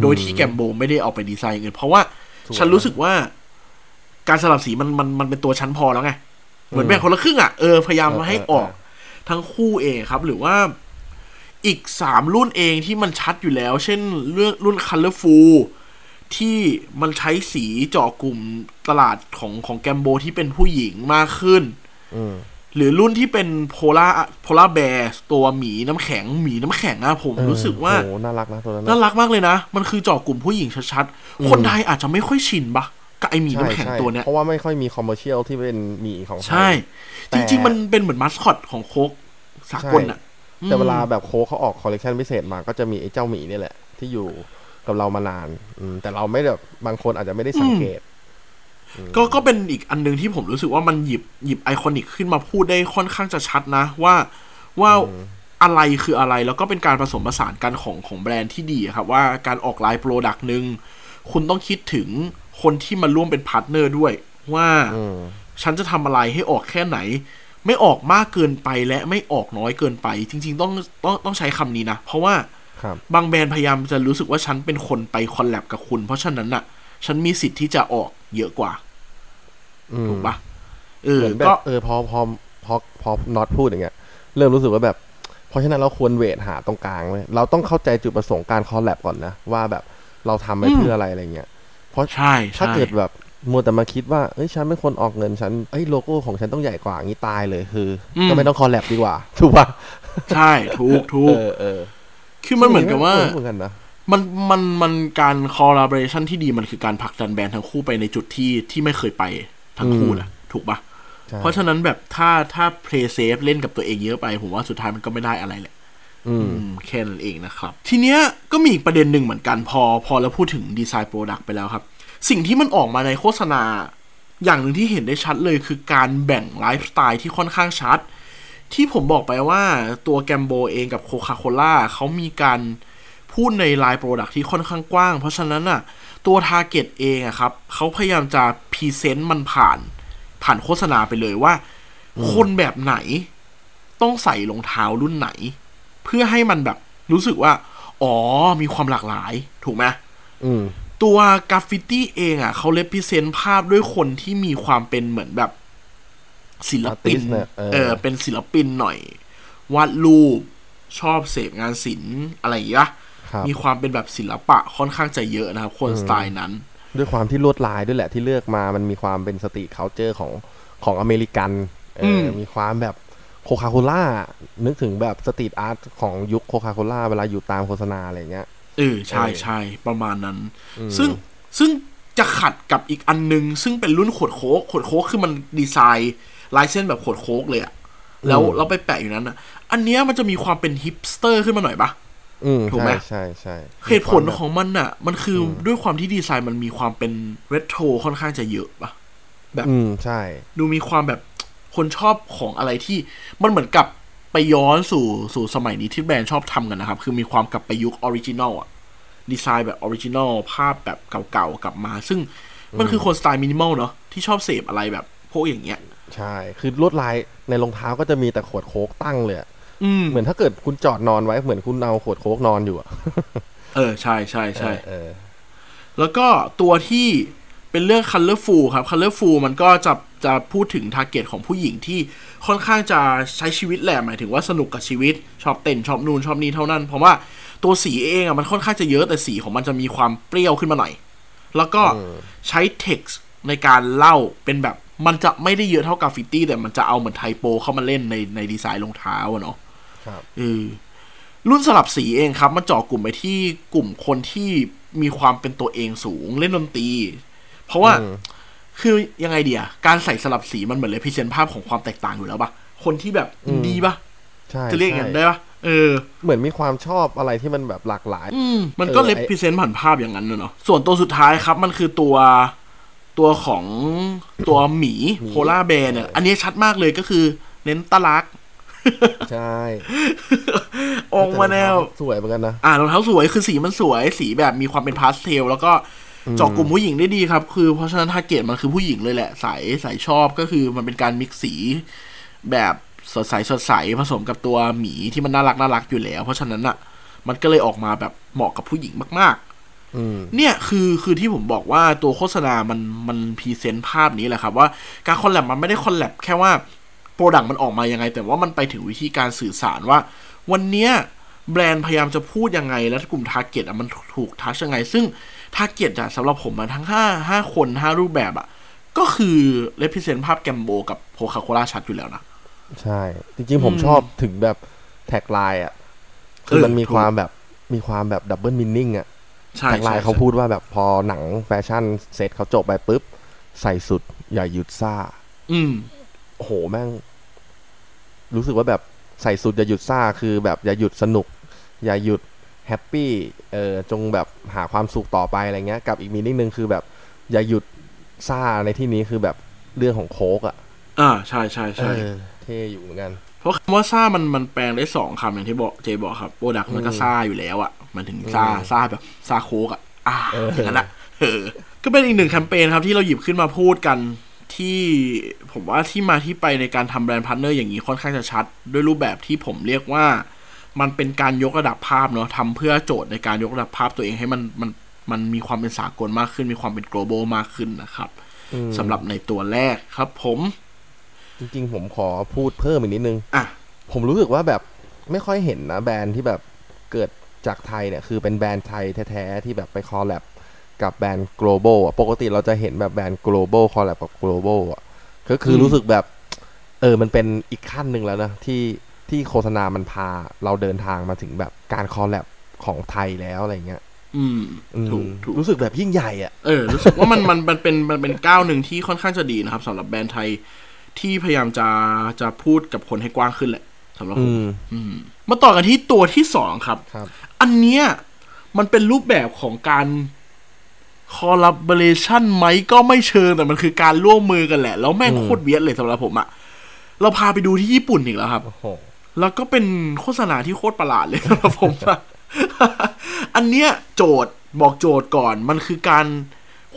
โดยที่แกมโบไม่ได้เอาไปดีไซน์เงินเพราะว่าสวยฉันรู้สึกว่าการสลับสีมันมันมันเป็นตัวชั้นพอแล้วไง เหมือนแบ่งคนละครึ่งอะเออพยายามมาให้ออกทั้งคู่เองครับ หรือว่าอีกสามรุ่นเองที่มันชัดอยู่แล้ว เช่นเรื่องรุ่น Colorful ที่มันใช้สีเจาะกลุ่มตลาดของของ Gambol ที่เป็นผู้หญิงมากขึ้นอืม หรือรุ่นที่เป็น polar polar bear ตัวหมีน้ำแข็งหมีน้ำแข็งอะผมเออรู้สึกว่าโหน่ารักนะตัวนั้นน่านะรักมากเลยนะ มันคือเจาะกลุ่มผู้หญิงชัดๆ คนไทยอาจจะไม่ค่อยชินปะกับไอหมีใช่น้ำแข็งใช่ตัวเนี้ยเพราะว่าไม่ค่อยมี commercial ที่เป็นหมีของไทยใช่แต่จริง ๆ มันเป็นเหมือนมัสคอตของ Coke สากลอะแต่เวลาแบบ Coke เขาออกคอลเลกชันพิเศษมาก็จะมีไอ้เจ้าหมีนี่แหละ ที่อยู่กับเรามานานอืมแต่เราไม่แบบบางคนอาจจะไม่ได้สังเกต ก็ก็เป็นอีกอันหนึงที่ผมรู้สึกว่ามันหยิบหยิบ iconic ขึ้นมาพูดได้ค่อนข้างจะชัดนะ ว่าว่าอะไรคืออะไรแล้วก็เป็นการผสมผสานกันของของแบรนด์ที่ดีอะครับ ว่าการออก line product หนึ่งคุณต้องคิดถึงคนที่มาร่วมเป็นพาร์ทเนอร์ด้วย ว่าอืมฉันจะทำอะไรให้ออกแค่ไหน ไม่ออกมากเกินไปและไม่ออกน้อยเกินไป จริง ๆ ต้องต้องต้องใช้คำนี้นะ เพราะว่าครับบางแบรนด์พยายามจะรู้สึกว่าฉันเป็นคนไป collab กับคุณ เพราะฉะนั้นน่ะ ฉันมีสิทธิ์ที่จะออกเยอะกว่าอืมถูกปะเออเหมือนแบบก็เออพอพอพอพอน็อตพูดอย่างเงี้ย เริ่มรู้สึกว่าแบบ เพราะฉะนั้นเราควร weight หาตรงกลางเลยเราต้องเข้าใจจุดประสงค์การ collab ก่อนนะ ว่าแบบเราทำไปเพื่ออะไรอะไรเงี้ย เพราะใช่ถ้าใช่เกิดแบบมัวแต่มาคิดว่าเอ้ยฉันไม่ควรออกเงินฉันเอ้ยโลโก้ของฉันต้องใหญ่กว่างี้ตายเลยคือก็ไม่ต้อง collab ดีกว่า ถูกป่ะใช่ถูกถูกเออเออคือมันเหมือนกับว่าเหมือนกันนะ มันมันมันการคอลลาบอ r a ชันที่ดีมันคือการผลักดันแบรนด์ทั้งคู่ไปในจุดที่ที่ไม่เคยไปทั้งคู่นะถูกปะใช่เพราะฉะนั้นแบบถ้าถ้า play safe เล่นกับตัวเองเยอะไป ผมว่าสุดท้ายมันก็ไม่ได้อะไรแหละอืมอืมแค่นั้นเองนะครับ ทีเนี้ยก็มีอีกประเด็นหนึ่งเหมือนกันพอ พอเราพูดถึงดีไซน์ product ไปแล้วครับ สิ่งที่มันออกมาในโฆษณา อย่างหนึ่งที่เห็นได้ชัดเลยคือการแบ่งไลฟ์สไตล์ที่ค่อนข้างชัด ที่ผมบอกไปว่าตัวแกมโบเองกับโคคาโคล่าเขามีการ พูดใน line product ที่ค่อนข้างกว้าง เพราะฉะนั้นอะตัว target เองอะครับเขาพยายามจะ present มันผ่านผ่านโฆษณาไปเลยว่า คนแบบไหนต้องใส่รองเท้ารุ่นไหน เพื่อให้มันแบบรู้สึกว่า อ๋อมีความหลากหลาย ถูกไหมอืมตัวกราฟฟิตี้เองอะเขา represent ภาพด้วยคนที่มีความเป็นเหมือนแบบศิลปิน Artist เนี่ยเออเออเป็นศิลปินหน่อย วาดรูปชอบเสพงานศิลป์อะไรอย่างเงี้ยครับ มีความเป็นแบบศิลปะค่อนข้างจะเยอะนะครับคนสไตล์นั้น ด้วยความที่ลวดลายด้วยแหละที่เลือกมามันมีความเป็น street culture ของของอเมริกันเอออมมีความแบบโคคาโคล่านึกถึงแบบ street art ของยุคโคคาโคล่าเวลาอยู่ตามโฆษณาอะไรเงี้ยเออใช่ใช่ประมาณนั้น ซึ่งซึ่งจะขัดกับอีกอันนึง ซึ่งเป็นรุ่นขวดโค้กขวดโค้กคือมันดีไซน์ลายเส้นแบบขวดโค้กเลยอะแล้วอืมเราไปแปะอยู่นั้นอะอันเนี้ยมันจะมีความเป็นฮิปสเตอร์ขึ้นมาหน่อยปะอืม ถูกไหมใช่ใช่ใช่เหตุผลของมันน่ะ มันคืออด้วยความที่ดีไซน์มันมีความเป็นเรโทรค่อนข้างจะเยอะปะแบบอืมใช่ ดูมีความแบบคนชอบของอะไรที่มันเหมือนกับไปย้อนสู่สู่สมัยนี้ที่แบรนด์ชอบทำกันนะครับ คือมีความกลับไปยุค original อะดีไซน์แบบ original ภาพแบบเก่าๆกลับมา ซึ่งมันคือคนสไตล์มินิมอลเนาะที่ชอบเสพอะไรแบบพวกอย่างเงี้ย ใช่ คือลวดลายในรองเท้าก็จะมีแต่ขวดโค้กตั้งเลยอะอืม เหมือนถ้าเกิดคุณจอดนอนไว้เหมือนคุณเอาขวดโค้กนอนอยู่อะเออใช่ใช่ใช่เออแล้วก็ตัวที่เป็นเรื่อง colorful ครับ colorful มันก็จะจะพูดถึง target ของผู้หญิงที่ค่อนข้างจะใช้ชีวิตแหละหมายถึงว่าสนุกกับชีวิต ชอบเต้นชอบนู่นชอบนี้เท่านั้น เพราะว่าตัวสีเองอะมันค่อนข้างจะเยอะแต่สีของมันจะมีความเปรี้ยวขึ้นมาหน่อย แล้วก็ใช้ text ในการเล่าเป็นแบบมันจะไม่ได้เยอะเท่ากราฟฟิตี้แต่มันจะเอาเหมือน typo เข้ามาเล่นในในดีไซน์รองเท้าอะเนาะ ครับเออรุ่นสลับสีเองครับมันเจาะกลุ่มไปที่กลุ่มคนที่มีความเป็นตัวเองสูงเล่นดนตรี เพราะว่าอืมคือยังไงเดียการใส่สลับสีมันเหมือนเลยพิเศษภาพของความแตกต่างอยู่แล้วปะคนที่แบบอินดี้ปะใช่จะเรียกอย่างนั้นได้ปะเออ เหมือนมีความชอบอะไรที่มันแบบหลากหลาย อืมมันก็เออเลไอ้พิเศษผ่านภาพอย่างนั้นน่ะเนาะส่วนตัวสุดท้ายครับ มันคือตัวตัวของตัวหมีโพล่าแบร์เนี่ย อันนี้ชัดมากเลยก็คือ เน้นตาลัก ใช่องค์มาแนวสวยเหมือนกันนะ อ่ารองเท้าสวยคือสีมันสวยสีแบบมีความเป็นพาสเทล แล้วก็เจาะกลุ่มผู้หญิงได้ดีครับ คือเพราะฉะนั้น target มันคือผู้หญิงเลยแหละสายสายชอบก็คือมันเป็นการ mix สี แบบสดใสสดใสผสมกับตัวหมีที่มันน่ารักน่ารักอยู่แล้ว เพราะฉะนั้นอะ มันก็เลยออกมาแบบเหมาะกับผู้หญิงมากอืมๆเนี่ยคือคือที่ผมบอกว่าตัวโฆษณามันมัน present ภาพนี้แหละครับ ว่าการ collab มันไม่ได้ collab แค่ว่า product มันออกมายังไง แต่ว่ามันไปถึงวิธีการสื่อสารว่า วันเนี้ยแบรนด์พยายามจะพูดยังไง แล้วกลุ่ม target อะมันถูก touch ยังไง ซึ่ง target อะสำหรับผมมันทั้งห้าห้าคนห้ารูปแบบอะก็คือ represent ภาพแกมโบกับโคคาโคล่าชัดอยู่แล้วนะ ใช่ จริงๆผมอืมชอบถึงแบบ tagline อะคือเออมันมีถูกความแบบมีความแบบ double meaning อะใช่แท็กไลใช่เขาพูดว่าแบบพอหนังแฟชั่นเสร็จเขาจบไปปุ๊บ ใส่สุดอย่าหยุดซ่า อืม โอ้โหแม่ง รู้สึกว่าแบบใส่สุดอย่าหยุดซ่าคือแบบอย่าหยุดสนุก อย่าหยุด happy เออจงแบบหาความสุขต่อไปอะไรเงี้ยกับอีก meaning หนึ่งคือแบบอย่าหยุดซ่าในที่นี้คือแบบเรื่องของโค้กอะอ่าใช่ใช่ใช่เออเท่อยู่เหมือนกัน เพราะคำว่าซ่ามันมันแปลงได้สองคำอย่างที่บอกเจบอกครับ product มันก็ซ่าอยู่แล้วอะมันถึงซ่าอืมซ่าแบบซ่าโค้กอะอ่าเออออย่างนั้นอะเออก็เป็นอีกหนึ่งแคมเปญครับที่เราหยิบขึ้นมาพูดกัน ที่ผมว่าที่มาที่ไปในการทำแบรนด์พาร์ทเนอร์อย่างนี้ค่อนข้างจะชัด ด้วยรูปแบบที่ผมเรียกว่ามันเป็นการยกระดับภาพเนาะทำเพื่อโจทย์ในการยกระดับภาพตัวเองให้มันมันมันมีความเป็นสากลมากขึ้น มีความเป็น global มากขึ้นนะครับอืมสำหรับในตัวแรกครับผม จริงๆ ผมขอพูดเพิ่มอีกนิดนึงอะผมรู้สึกว่าแบบไม่ค่อยเห็นนะแบรนด์ที่แบบเกิดจากไทยเนี่ยคือเป็นแบรนด์ไทยแท้ๆที่แบบไป collab กับแบรนด์ global อะปกติเราจะเห็นแบบแบรนด์ global collab กับ global อะก็คือมรู้สึกแบบ เออมันเป็นอีกขั้นหนึ่งแล้วนะที่ที่โฆษณามันพาเราเดินทางมาถึงแบบการ collab ของไทยแล้วอะไรเงี้ย อืมอืมถูกถูกรู้สึกแบบยิ่งใหญ่อะเออรู้สึกว่ามันมันมันเป็นมันเป็นก้าวหนึ่งที่ค่อนข้างจะดีนะครับสำหรับแบรนด์ไทยที่พยายามจะจะพูดกับคนให้กว้างขึ้นแหละสำหรับผอืมมอืมมาต่อกันที่ตัวที่สองครับครับอันเนี้ยมันเป็นรูปแบบของการ คอลลาบอร์ชันไหมก็ไม่เชิงแต่มันคือการร่วมมือกันแหละ แล้วแม่งอืมโคตรเวียดเลยสำหรับผมอะเราพาไปดูที่ญี่ปุ่นอีกแล้วครับโอ้โหแล้วก็เป็นโฆษณาที่โคตรประหลาดเลยสำหรับผมอะอันเนี้ยโจทย์บอกโจทย์ก่อนมันคือการ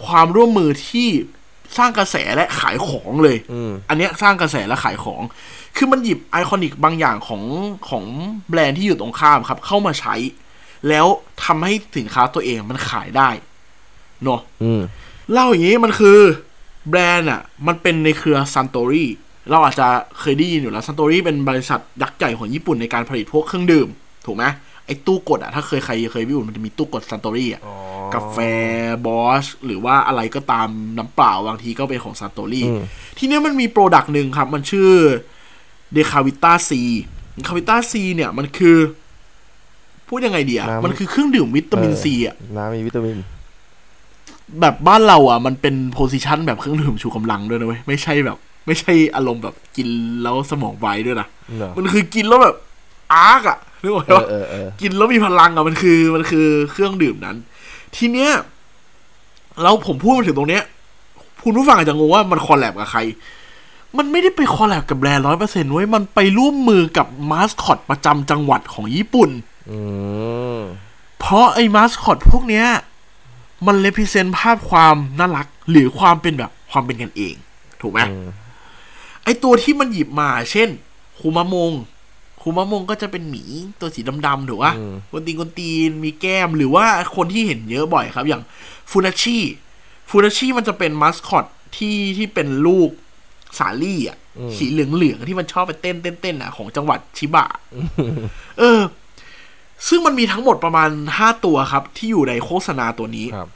ความร่วมมือที่สร้างกระแสและขายของเลยอืมอันเนี้ยสร้างกระแสและขายของ คือมันหยิบ iconic บางอย่างของของแบรนด์ที่อยู่ตรงข้ามครับ เข้ามาใช้ แล้วทำให้สินค้าตัวเองมันขายได้ เนาะอืมเล่าอย่างนี้มันคือแบรนด์อะ มันเป็นในเครือซันโตรีเราอาจจะเคยได้ยินอยู่แล้วซันโตรีเป็นบริษัทยักษ์ใหญ่ของญี่ปุ่นในการผลิตพวกเครื่องดื่ม ถูกไหมไอ้ตู้กดอะถ้าเคยใครเคยไปญี่ปุ่นมันจะมีตู้กดซันโตรีอะอ๋อกาแฟบอสหรือว่าอะไรก็ตามน้ำเปล่าบางทีก็เป็นของซันโตรีอืมทีเนี้ยมันมี product หนึ่งครับ มันชื่อ Dekavita C Dekavita C เนี่ยมันคือ พูดยังไงดีอะน้ำมันคือเครื่องดื่มวิตามินซีอะน้ำมีวิตามิน แบบบ้านเราอะ มันเป็น position แบบเครื่องดื่มชูกำลังด้วยนะเว้ยไม่ใช่แบบ ไม่ใช่อารมณ์แบบกินแล้วสมองไวด้วยนะเหรอมันคือกินแล้วแบบอ๊ากอะนึกออกไหมเออว่าเออเออกินแล้วมีพลังอะมันคือมันคือเครื่องดื่มนั้น ทีเนี้ยแล้วผมพูดมาถึงตรงเนี้ย คุณผู้ฟังอาจจะงงว่ามัน collab กับใคร มันไม่ได้ไป collab กับแบรนด์ร้อยเปอร์เซ็นต์เว้ยมันไปร่วมมือกับมาสคอตประจำจังหวัดของญี่ปุ่นอืมเพราะไอ้มาสคอตพวกเนี้ย มัน represent ภาพความน่ารัก หรือความเป็นแบบความเป็นกันเอง ถูกไหมอืมไอตัวที่มันหยิบมา เช่นคูมะมงคูมะมงก็จะเป็นหมีตัวสีดำๆถูกปะอืมกวนตีนกวนตีนมีแก้มหรือว่าคนที่เห็นเยอะบ่อยครับ อย่างฟูนาชิฟูนาชิมันจะเป็นมาสคอตที่ที่เป็นลูกสาลี่อะสีเหลืองๆที่มันชอบไปเต้นเต้นเต้นอะของจังหวัดชิบะ เออ ซึ่งมันมีทั้งหมดประมาณห้าตัวครับ ที่อยู่ในโฆษณาตัวนี้ครับ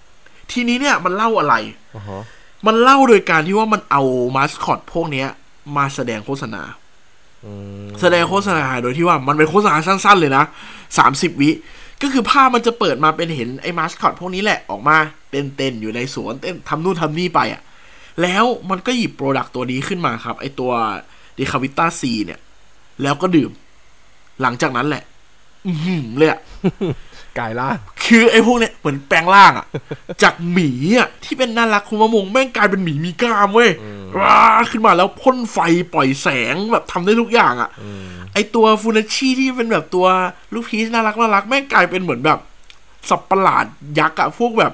ทีนี้เนี่ยมันเล่าอะไรอ๋อฮะมันเล่าโดยการที่ว่ามันเอามาสคอตพวกเนี้ย มาแสดงโฆษณา อืมแสดงโฆษณาโดยที่ว่ามันเป็นโฆษณาสั้นๆเลยนะสามสิบวิ ก็คือภาพมันจะเปิดมาเป็นเห็นไอ้มาสคอตพวกนี้แหละออกมาเต้นๆอยู่ในสวนเต้นทำนู่นทำนี่ไปอะ่ะ แล้วมันก็หยิบ product ตัวนี้ขึ้นมาครับ ไอ้ตัว Dekavita C เนี่ย แล้วก็ดื่ม หลังจากนั้นแหละ อือหือเลยอะกลายร่าง คือไอ้พวกเนี้ยเหมือนแปลงร่างอะจากหมีอะที่เป็นน่ารักคุณมะมงแม่งกลายเป็นหมีมีกล้ามเว้ยว้าขึ้นมาแล้วพ่นไฟปล่อยแสงแบบทำได้ทุกอย่างอะไอตัวฟูนาชิที่เป็นแบบตัวลูกพีชน่ารักน่ารักแม่งกลายเป็นเหมือนแบบ สับประหลาดยักษ์อะพวกแบบ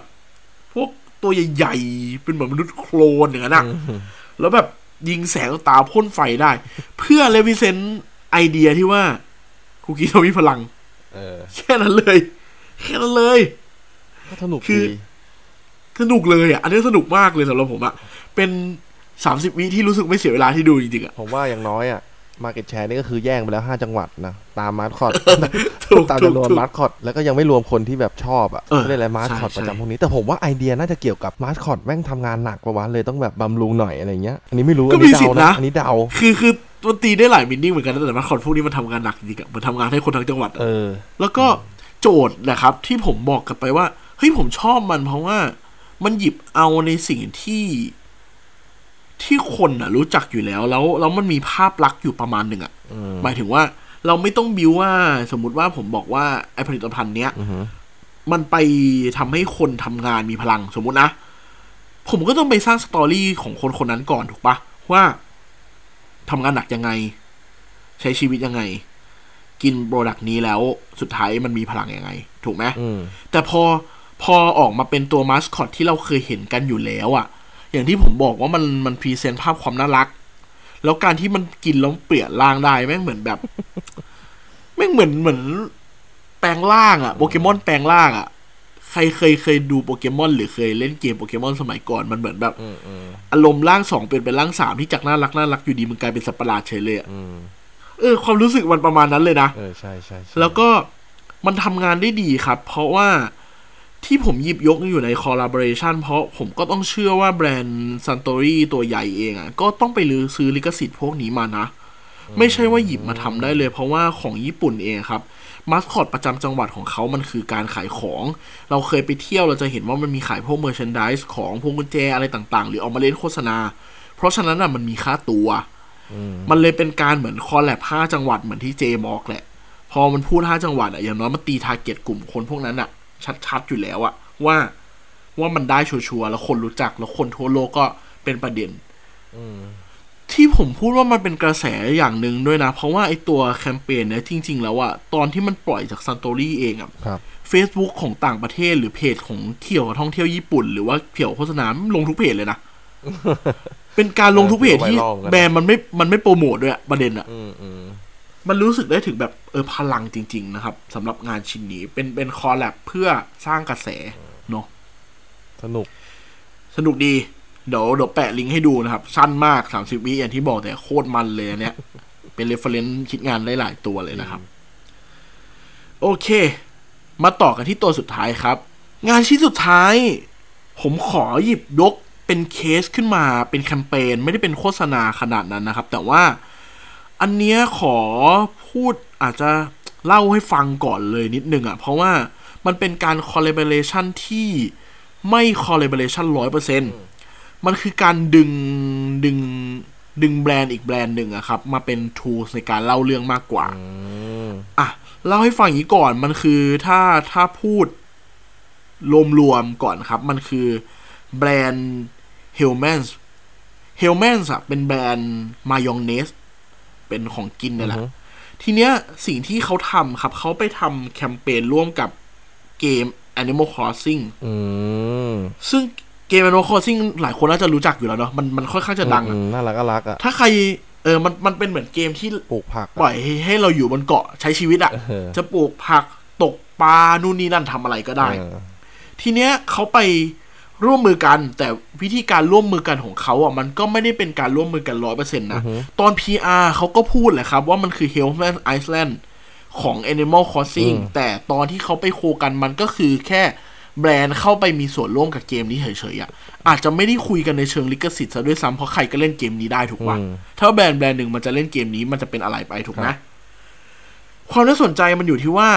พวกตัวใหญ่ๆเป็นเหมือนมนุษย์โคลนอย่างนั้นอะแล้วแบบยิงแสงตาพ่นไฟได้ เพื่อเลวิเซนไอเดียที่ว่าคุกกี้เขามีพลังเออ แค่นั้นเลย แค่นั้นเลยก็สนุกคือดีสนุกเลยอะ อันนี้สนุกมากเลยสำหรับผมอะ เป็นสามสิบวิที่รู้สึกไม่เสียเวลาที่ดูจริงๆอะ ผมว่าอย่างน้อยอะมาเก็ตแชร์นี่ก็คือแย่งไปแล้วห้าจังหวัดนะ ตามมาสคอตถูกตามถูกจำนวนถูกมาสคอตแล้วก็ยังไม่รวมคนที่แบบชอบอะเออไม่ได้อะไรมาสคอตใช่ประใช่จำพวกนี้ แต่ผมว่าไอเดียน่าจะเกี่ยวกับมาสคอตแม่งทำงานหนักประวันเลยต้องแบบบำรุงหน่อยอะไรเงี้ย อันนี้ไม่รู้ก็อันมีนี้สิทเดาธิ์นะนะอันนี้เดาคือคือ มันตีได้หลายมินนิ่งเหมือนกันนะแต่มาคอนพวกนี้มันทำงานหนักจริงๆอะมันทำงานให้คนทั้งจังหวัดอะเออ แล้วก็โจทย์นะครับ ที่ผมบอกกลับไปว่าเฮ้ยผมชอบมันเพราะว่า มันหยิบเอาในสิ่งที่ที่คนอะ รู้จักอยู่แล้ว แล้วแล้วมันมีภาพลักษณ์อยู่ประมาณหนึ่งอะอืมหมายถึงว่า เราไม่ต้องบิวว่า สมมุติว่าผมบอกว่าไอผลิตภัณฑ์เนี้ยอือหือมันไปทำให้คนทำงานมีพลังสมมุตินะ ผมก็ต้องไปสร้าง story ของคนคนนั้นก่อนถูกปะว่า ทำงานหนักยังไง ใช้ชีวิตยังไง กิน product นี้แล้วสุดท้ายมันมีพลังยังไง ถูกไหมอืมแต่พอพอออกมาเป็นตัวมาสคอตที่เราเคยเห็นกันอยู่แล้วอะอย่างที่ผมบอกว่ามันมัน present ภาพความน่ารัก แล้วการที่มันกินแล้วเปลี่ยนร่างได้แม่งเหมือนแบบ แม่งเหมือนเหมือน แปลงร่างอะโปเกมอนแปลงร่างอะใครเคยเคยดูโปเกมอนหรือเคยเล่นเกมโปเกมอนสมัยก่อนมันเหมือนแบบอืมอืมอารมณ์ร่างสองเป็นเป็นร่างสามที่จากน่ารักน่ารักอยู่ดีมันกลายเป็นสัตว์ประหลาดเฉยเลยอะอืมเออ ความรู้สึกมันประมาณนั้นเลยนะเออใช่ใช่ใช่แล้วก็มันทำงานได้ดีครับ เพราะว่าที่ผมหยิบยกอยู่ใน collaboration เพราะผมก็ต้องเชื่อว่าแบรนด์ Suntory ตัวใหญ่เองอะ่ะ ก็ต้องไปรื้อซื้อลิขสิทธิ์พวกนี้มานะ ไม่ใช่ว่าหยิบมาทำได้เลย เพราะว่าของญี่ปุ่นเองครับ มาสคอตประจำจังหวัดของเขามันคือการขายของ เราเคยไปเที่ยวเราจะเห็นว่ามันมีขายพวกเมอร์ช n นดิสของพวงกุญแจอะไรต่างๆ หรือออกมาเล่นโฆษณา เพราะฉะนั้นอะมันมีค่าตัว มันเลยเป็นการเหมือน collab ห้าจังหวัดเหมือนที่เจมบอกแหละ พอมันพูดห้าจังหวัดอะอย่างน้อยมันตี target กลุ่มคนพวกนั้นอะ ชัดๆอยู่แล้วอะว่าว่ามันได้ชัวร์ๆแล้วคนรู้จักแล้วคนทั่วโลกก็เป็นประเด็นอื ที่ผมพูดว่ามันเป็นกระแสอย่างหนึ่งด้วยนะ เพราะว่าไอตัวแคมเปญเนี่ยจริง ๆ แล้วอะตอนที่มันปล่อยจากซันโตรี่เองอะครับ Facebook ของต่างประเทศหรือเพจของเที่ยวกับท่องเที่ยวญี่ปุ่น หรือว่าเกี่ยวโฆษณาลงทุกเพจเลยนะ เป็นการลงทุกเพจที่เออถือว่าไวรัลกันแบรนด์มันไม่มันไม่โปรโมทด้วยอะประเด็นอะอืมอืมมันรู้สึกได้ถึงแบบเออพลังจริง ๆ นะครับสำหรับงานชิ้นนี้เป็นเป็นคอลแลบเพื่อสร้างกระแสเนาะสนุก สนุกดี เดี๋ยวเดี๋ยวแปะลิงก์ให้ดูนะครับ สั้นมากสามสิบวิอย่างที่บอกแต่โคตรมันเลยเนี่ย เป็น reference คิดงานได้หลายตัวเลยนะครับ โอเค มาต่อกันที่ตัวสุดท้ายครับ งานชิ้นสุดท้าย ผมขอหยิบยกเป็นเคสขึ้นมาเป็นแคมเปญไม่ได้เป็นโฆษณาขนาดนั้นนะครับ แต่ว่าอันเนี้ยขอพูดอาจจะเล่าให้ฟังก่อนเลยนิดนึงอะ่ะ เพราะว่ามันเป็นการ collaboration ที่ไม่ collaboration ร้อยเปอร์เซ็นต์ มันคือการดึงดึงดึงแบรนด์อีกแบรนด์หนึ่งอะครับ มาเป็น tools ในการเล่าเรื่องมากกว่าอืมอะเล่าให้ฟังอย่างนี้ก่อนมันคือถ้าถ้าพูดรวมๆก่อนครับ มันคือแบรนด์ Hellmann's Hellmann's อะเป็นแบรนด์มายองเนส เป็นของกินนี่แหละ ทีเนี้ยสิ่งที่เขาทำครับ เขาไปทำแคมเปญร่วมกับเกม Animal Crossing อืมซึ่ง เกม Animal Crossing หลายคนน่าจะรู้จักอยู่แล้วเนาะมันมันค่อนข้างจะดังอือะมน่ารักน่ารักอะถ้าใครเออมันมันเป็นเหมือนเกมที่ปลูกผักอะปล่อยให้ให้เราอยู่บนเกาะใช้ชีวิตอะเออจะปลูกผักตกปลานู่นนี่นั่นทำอะไรก็ได้เออทีเนี้ยเขาไปร่วมมือกัน แต่วิธีการร่วมมือกันของเขาอะมันก็ไม่ได้เป็นการร่วมมือกันร้อยเปอร์เซ็นต์นะ ตอน PR เขาก็พูดแหละครับ ว่ามันคือ Hellman Island ของ Animal Crossing แต่ตอนที่เขาไปโคกันมันก็คือแค่ แบรนด์เข้าไปมีส่วนร่วมกับเกมนี้เฉยๆอะอาจจะไม่ได้คุยกันในเชิงลิขสิทธิ์ซะด้วยซ้ำเพราะใครก็เล่นเกมนี้ได้ถูกปะอืมถ้าแบรนด์แบรนด์หนึ่งมันจะเล่นเกมนี้มันจะเป็นอะไรไปถูกไหมครับความน่าสนใจมันอยู่ที่ว่า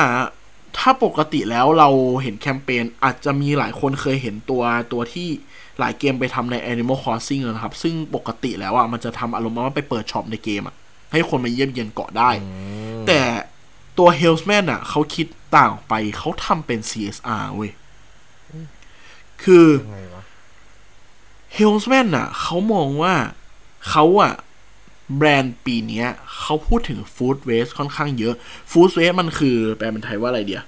ถ้าปกติแล้วเราเห็นแคมเปญอาจจะมีหลายคนเคยเห็นตัวตัวที่หลายเกมไปทำใน Animal Crossing นะครับ ซึ่งปกติแล้วอะมันจะทำอารมณ์ว่าไปเปิดช็อปในเกมอะให้คนมาเยี่ยมเยียนเกาะได้ แต่ตัว Hellsman อะเขาคิดต่างออกไปเขาทำเป็น CSR เว้ย คือยังไงวะ Hellsman อะ เขามองว่าเขาอะ แบรนด์ปีเนี้ยเขาพูดถึง Food Waste ค่อนข้างเยอะ Food Waste มันคือ แปลเป็นไทยว่าอะไรเดีย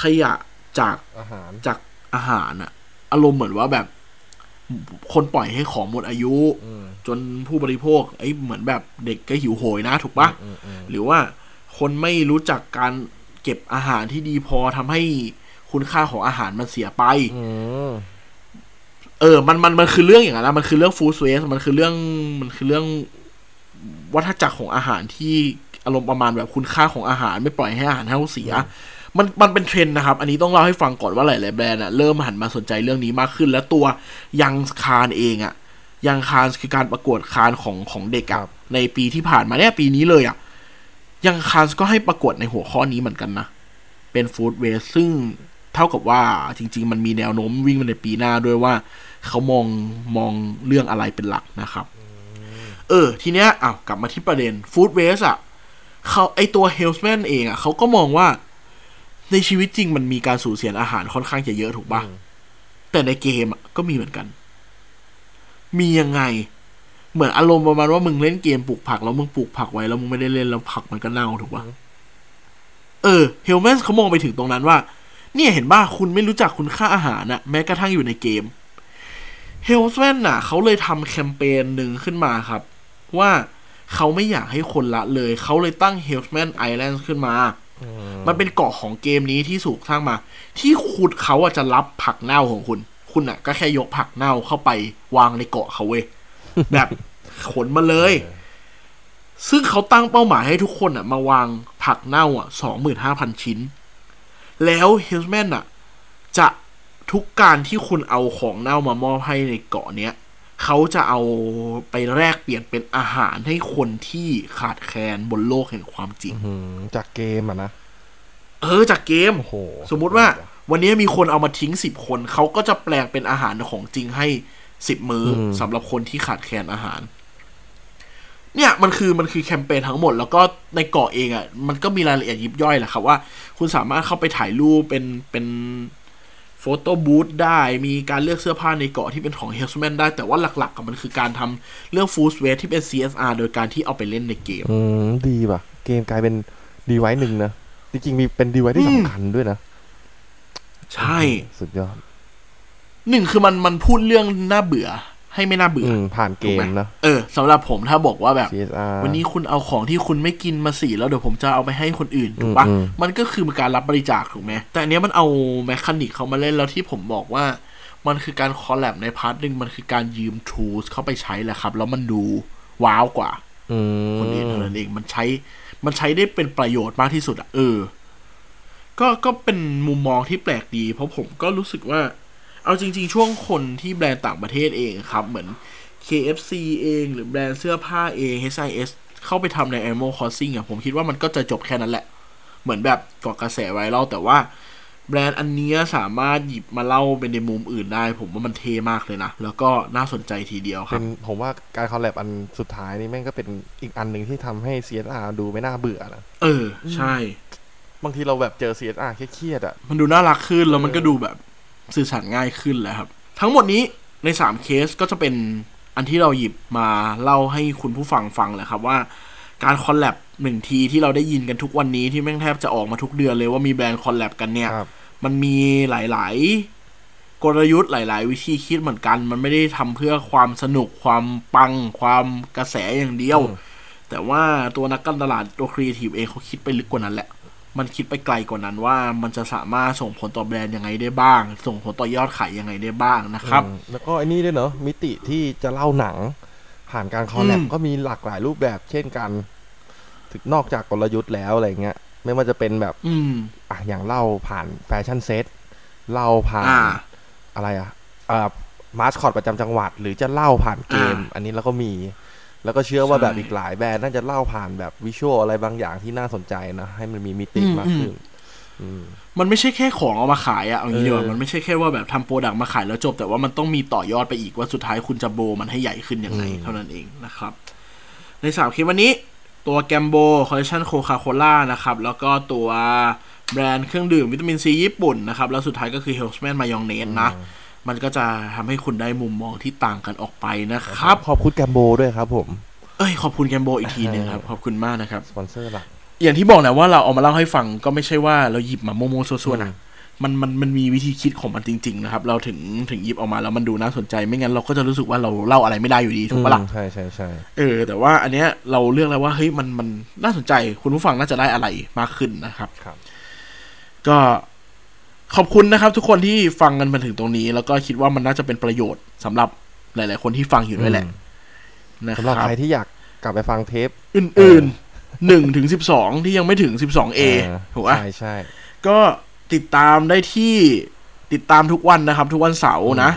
ขยะจากอาหารจากอาหารอะอารมณ์เหมือนว่าแบบคนปล่อยให้ของหมดอายุอืมจนผู้บริโภคไอ้ยเหมือนแบบเด็กก็หิวโหยนะ ถูกปะอืมอืมหรือว่าคนไม่รู้จักการเก็บอาหารที่ดีพอทำให้ คุณค่าของอาหารมันเสียไปอืมเออ มัน มัน มันคือเรื่องอย่างนั้นนะมันคือเรื่องฟู้ดเวสมันคือเรื่อง มันคือเรื่องวัฏจักรของอาหารที่อารมณ์ประมาณแบบคุณค่าของอาหารไม่ปล่อยให้อาหารเน่าเสีย มัน มันเป็นเทรนด์นะครับ อันนี้ต้องเล่าให้ฟังก่อนว่าหลาย ๆ แบรนด์อะเริ่มหันมาสนใจเรื่องนี้มากขึ้น แล้วตัวยังคานเองอะยังคานคือการประกวดคานของของเด็กอะในปีที่ผ่านมาเนี่ยปีนี้เลยอะยังคานก็ให้ประกวดในหัวข้อนี้เหมือนกันนะ เป็นฟู้ดเวสซึ่ง เท่ากับว่าจริง ๆ มันมีแนวโน้มวิ่งมาในปีหน้าด้วยว่า เขามองมองเรื่องอะไรเป็นหลักนะครับ เออ ทีเนี้ยอ้าวกลับมาที่ประเด็นฟู้ดเวสอะเขาไอตัวเฮลส์แมนเองอะเขาก็มองว่า ในชีวิตจริงมันมีการสูญเสียอาหารค่อนข้างจะเยอะถูกปะแต่ในเกมอะก็มีเหมือนกัน มียังไง เหมือนอารมณ์ประมาณว่ามึงเล่นเกมปลูกผักแล้วมึงปลูกผักไว้แล้วมึงไม่ได้เล่นแล้วผักมันก็เน่าถูกปะเออเฮลแมนเขามองไปถึงตรงนั้นว่า เนี่ยเห็นป่ะคุณไม่รู้จักคุณค่าอาหารอะแม้กระทั่งอยู่ในเกมเฮลส์แมนน่ะเขาเลยทำแคมเปญหนึ่งขึ้นมาครับ ว่าเขาไม่อยากให้คนละเลย เขาเลยตั้ง h e l l s m a n Island ขึ้นมา มันเป็นเกาะของเกมนี้ที่สูกสร้างมา ที่คุณเขาอะจะรับผักเน่าของคุณ คุณอะก็แค่ยกผักเน่าเข้าไปวางในเกาะเขาเว้ยแบบขนมาเลย ซึ่งเขาตั้งเป้าหมายให้ทุกคนอะมาวางผักเน่าอะสองหมื่นห้าพันชิ้น แล้วเฮลส์แมนอะจะทุกการที่คุณเอาของเน่ามามอบให้ในเกาะเนี้ยเขาจะเอาไปแลกเปลี่ยนเป็นอาหารให้คนที่ขาดแคลนบนโลกแห่งความจริงอืมจากเกมอะนะ เออจากเกมโอ้โหสมมุติว่า วันนี้มีคนเอามาทิ้งสิบคน เขาก็จะแปลงเป็นอาหารของจริงให้สิบมื้ออสำหรับคนที่ขาดแคลนอาหาร เนี่ยมันคือมันคือแคมเปญทั้งหมด แล้วก็ในเกาะเองอะ่ะมันก็มีรายละเอียดยิบย่อยแหละครับว่า คุณสามารถเข้าไปถ่ายรูปเป็นเป็นโฟโต้บูธได้ มีการเลือกเสื้อผ้าในเกาะที่เป็นของเฮลส์แมนได้ แต่ว่าหลักๆกับมันคือการทำเรื่องฟู้ดเวสที่เป็น CSR โดยการที่เอาไปเล่นในเกม อืม ดีว่ะ เกมกลายเป็นดีไว้หนึ่งนะ จริงๆมีเป็นดีไว้ที่อืมสำคัญด้วยนะ ใช่ สุดยอดหนึ่งคือมันมันพูดเรื่องน่าเบื่อ ให้ไม่น่าเบื่ออือมผ่านเกถูกมไหนะเออสำหรับผมถ้าบอกว่าแบบ CSR วันนี้คุณเอาของที่คุณไม่กินมาสีแล้วเดี๋ยวผมจะเอาไปให้คนอื่นถูกปะอืมมันก็คือการรับบริจาคถูกไหมแต่อันเนี้ยมันเอาแมคานิกเขามาเล่นแล้วที่ผมบอกว่ามันคือการ collab ใน part หนึ่งมันคือการยืม tools เข้าไปใช้แหละครับ แล้วมันดูว้าวกว่าอืมคนอื่นเท่านั้นเองมันใช้ มันใช้ได้เป็นประโยชน์มากที่สุดอะเออ ก็ก็เป็นมุมมองที่แปลกดี เพราะผมก็รู้สึกว่า เอาจริง ๆ ช่วงคนที่แบรนด์ต่างประเทศเองครับ เหมือน KFC เองหรือแบรนด์เสื้อผ้าเอง HIS เข้าไปทำใน Animal Crossing อะผมคิดว่ามันก็จะจบแค่นั้นแหละ เหมือนแบบเกาะกระแสไวรัลแต่ว่าแบรนด์อันเนี้ยสามารถหยิบมาเล่าเป็นในมุมอื่นได้ ผมว่ามันเท่มากเลยนะ แล้วก็น่าสนใจทีเดียวคเป็นผมว่าการ collab อันสุดท้ายนี่แม่งก็เป็นอีกอันหนึ่งที่ทำให้ CSR ดูไม่น่าเบื่อนะ เออ ใช่ บางทีเราแบบเจอ CSR เครียดๆอะ มันดูน่ารักขึ้นแล้วมันก็ดูแบบ สื่อสารง่ายขึ้นแล้วครับ ทั้งหมดนี้ในสามเคสก็จะเป็นอันที่เราหยิบมาเล่าให้คุณผู้ฟังฟังแหละครับว่าการ collabหนึ่งทีที่เราได้ยินกันทุกวันนี้ที่แม่งแทบจะออกมาทุกเดือนเลยว่ามีแบรนด์ collab กันเนี่ยครับมันมีหลาย ๆ กลยุทธ์หลาย ๆ วิธีคิดเหมือนกัน มันไม่ได้ทำเพื่อความสนุกความปังความกระแสอย่างเดียวอืมแต่ว่าตัวนักการตลาดตัวครีเอทีฟเองเขาคิดไปลึกกว่านั้นแหละ มันคิดไปไกลกว่านั้นว่ามันจะสามารถส่งผลต่อแบรนด์ยังไงได้บ้าง ส่งผลต่อยอดขายยังไงได้บ้างนะครับอืมแล้วก็ไอ้นี่ด้วยเนอะมิติที่จะเล่าหนัง ผ่านการ collab อืมก็มีหลากหลายรูปแบบ เช่นกัน ถึงนอกจากกลยุทธ์แล้วอะไรเงี้ย ไม่ว่าจะเป็นแบบ อืมอะอย่างเล่าผ่าน fashion set เล่าผ่านอ่าอะไรอะอ่ามาสคอตประจำจังหวัด หรือจะเล่าผ่านเกมอ่าอันนี้เราก็มี แล้วก็เชื่อว่าใช่แบบอีกหลายแบรนด์น่าจะเล่าผ่านแบบวิชวลอะไรบางอย่างที่น่าสนใจนะ ให้มันมีมิติอืมมากขึ้นอืมมันไม่ใช่แค่ของเอามาขายอะเอางี้ดีกว่าเออมันไม่ใช่แค่ว่าแบบทำ product มาขายแล้วจบ แต่ว่ามันต้องมีต่อยอดไปอีกว่าสุดท้ายคุณจะ blow มันให้ใหญ่ขึ้นยังไงเท่านั้นเองนะครับ ในสามคลิปวันนี้ตัว Gambol collection โคคาโคล่านะครับ แล้วก็ตัวแบรนด์เครื่องดื่มวิตามินซีญี่ปุ่นนะครับ แล้วสุดท้ายก็คือ Hellmann's มายองเนสนะ มันก็จะทำให้คุณได้มุมมองที่ต่างกันออกไปนะครับ ขอบคุณ Gambol ด้วยครับ ผม เอ้ยขอบคุณ Gambol อีกทีหนึงครับ ขอบคุณมากนะครับสปอนเซอร์หลักอย่างที่บอกนะว่าเราเอามาเล่าให้ฟังก็ไม่ใช่ว่าเราหยิบมาโมโมโซซัวๆนะอืมมันมันมันมีวิธีคิดของมันจริง ๆ นะครับ เราถึงถึงหยิบออกมาแล้วมันดูน่าสนใจ ไม่งั้นเราก็จะรู้สึกว่าเราเล่าอะไรไม่ได้อยู่ดีถูกปะล่ะอืมใช่ใช่ใช่เออ แต่ว่าอันเนี้ยเราเลือกแล้วว่าเฮ้ยมันมันน่าสนใจ คุณผู้ฟังน่าจะได้อะไรมากขึ้นนะครับครับ ก็ ขอบคุณนะครับ ทุกคนที่ฟังกันมาถึงตรงนี้ แล้วก็คิดว่ามันน่าจะเป็นประโยชน์สำหรับหลาย ๆ คนที่ฟังอยู่ด้วยแหละนะคสำหรับรับใครที่อยากกลับไปฟังเทป อื่นๆหนึ่งถึงสิบสองที่ยังไม่ถึงสิบสองเอเออถูกปะใช่ใช่ก็ติดตามได้ที่ติดตามทุกวันนะครับ ทุกวันเสาร์นะ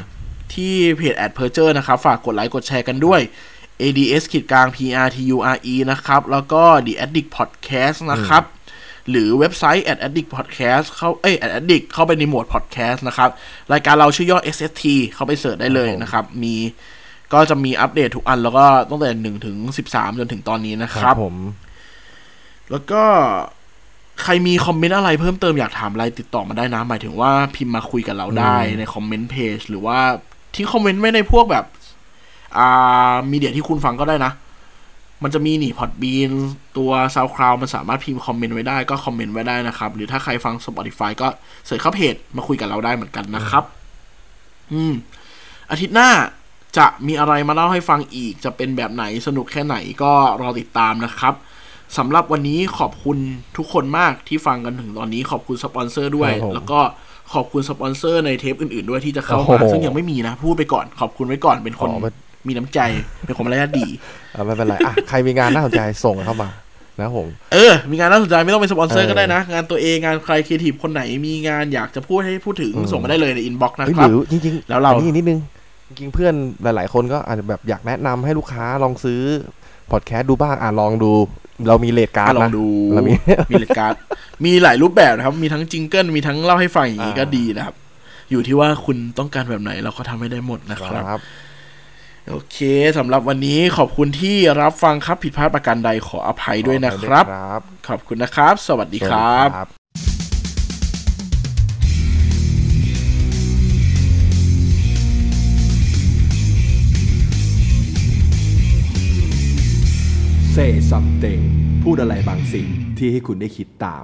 ที่เพจ a d p e r เจอร์นะครับ ฝากกดไลค์กดแชร์กันด้วย ads ขีดกลาง prture นะครับ แล้วก็ the addict podcast นะครับ หรือเว็บไซต์ at addict podcast เข้าเอ้ย at addict เข้าไปในโหมด podcast นะครับ รายการเราชื่อย่อ sst เข้าไปเสิร์ชได้เลยนะครับ มีก็จะมีอัปเดตทุกอันแล้วก็ตั้งแต่หนึ่งถึงสิบสามจนถึงตอนนี้นะคครัรับบผม แล้วก็ใครมีคอมเมนต์อะไรเพิ่มเติมอยากถามอะไรติดต่อมาได้นะ หมายถึงว่าพิมพ์มาคุยกับเราได้ในคอมเมนต์เพจหรือว่าทิ้ง comment ไว้ในพวกแบบ อ่า media ที่คุณฟังก็ได้นะ มันจะมีนี่ Podbean ตัว SoundCloud มันสามารถพิมพ์ comment ไว้ได้ก็ comment ไว้ได้นะครับ หรือถ้าใครฟัง Spotify ก็ search เข้าเพจมาคุยกับเราได้เหมือนกันนะครับ อืม อาทิตย์หน้าจะมีอะไรมาเล่าให้ฟังอีก จะเป็นแบบไหนสนุกแค่ไหนก็รอติดตามนะครับสำหรับวันนี้ขอบคุณทุกคนมากที่ฟังกันถึงตอนนี้ขอบคุณสปอนเซอร์ด้วยครับผมแล้วก็ขอบคุณสปอนเซอร์ในเทปอื่นๆด้วยที่จะเข้าโอ้มาโหซึ่งยังไม่มีนะ พูดไปก่อน ขอบคุณไว้ก่อนเป็นคนอ๋อ มันมีน้ำใจ เป็นคนมารยาทดีอะไม่เป็นไรอะใครมีงานน่าสนใจส่งเข้ามานะครับผมเออ มีงานน่าสนใจไม่ต้องเป็นสปอนเซอร์เออก็ได้นะ งานตัวเอง งานใครครีเอทีฟคนไหนมีงานอยากจะพูดให้พูดถึงอืมส่งมาได้เลยในอินบ็อกซ์นะเอ้ยคหรับรือจริงๆ แล้วเราอันนี้นิดนึง จริงๆเพื่อนหลาย ๆ คนก็อาจจะแบบอยากแนะนำให้ลูกค้าลองซื้อพอดแคสต์ดูบ้างอะลองดู เรามีเลทการ์ดลองนะดูเรามีมีเลดการ์ดมีหลายรูปแบบนะครับ มีทั้งจิงเกิลมีทั้งเล่าให้ฟังอย่างนี้อ่าก็ดีนะครับ อยู่ที่ว่าคุณต้องการแบบไหนเราก็ทำให้ได้หมดนะครับครับ โอเคสำหรับวันนี้ขอบคุณที่รับฟังครับผิดพลาดประการใดขออภัยด้วยนะครับครับขอบคุณนะครับ สวัสดีครับสวัสดี Say something พูดอะไรบางสิ่งที่ให้คุณได้คิดตาม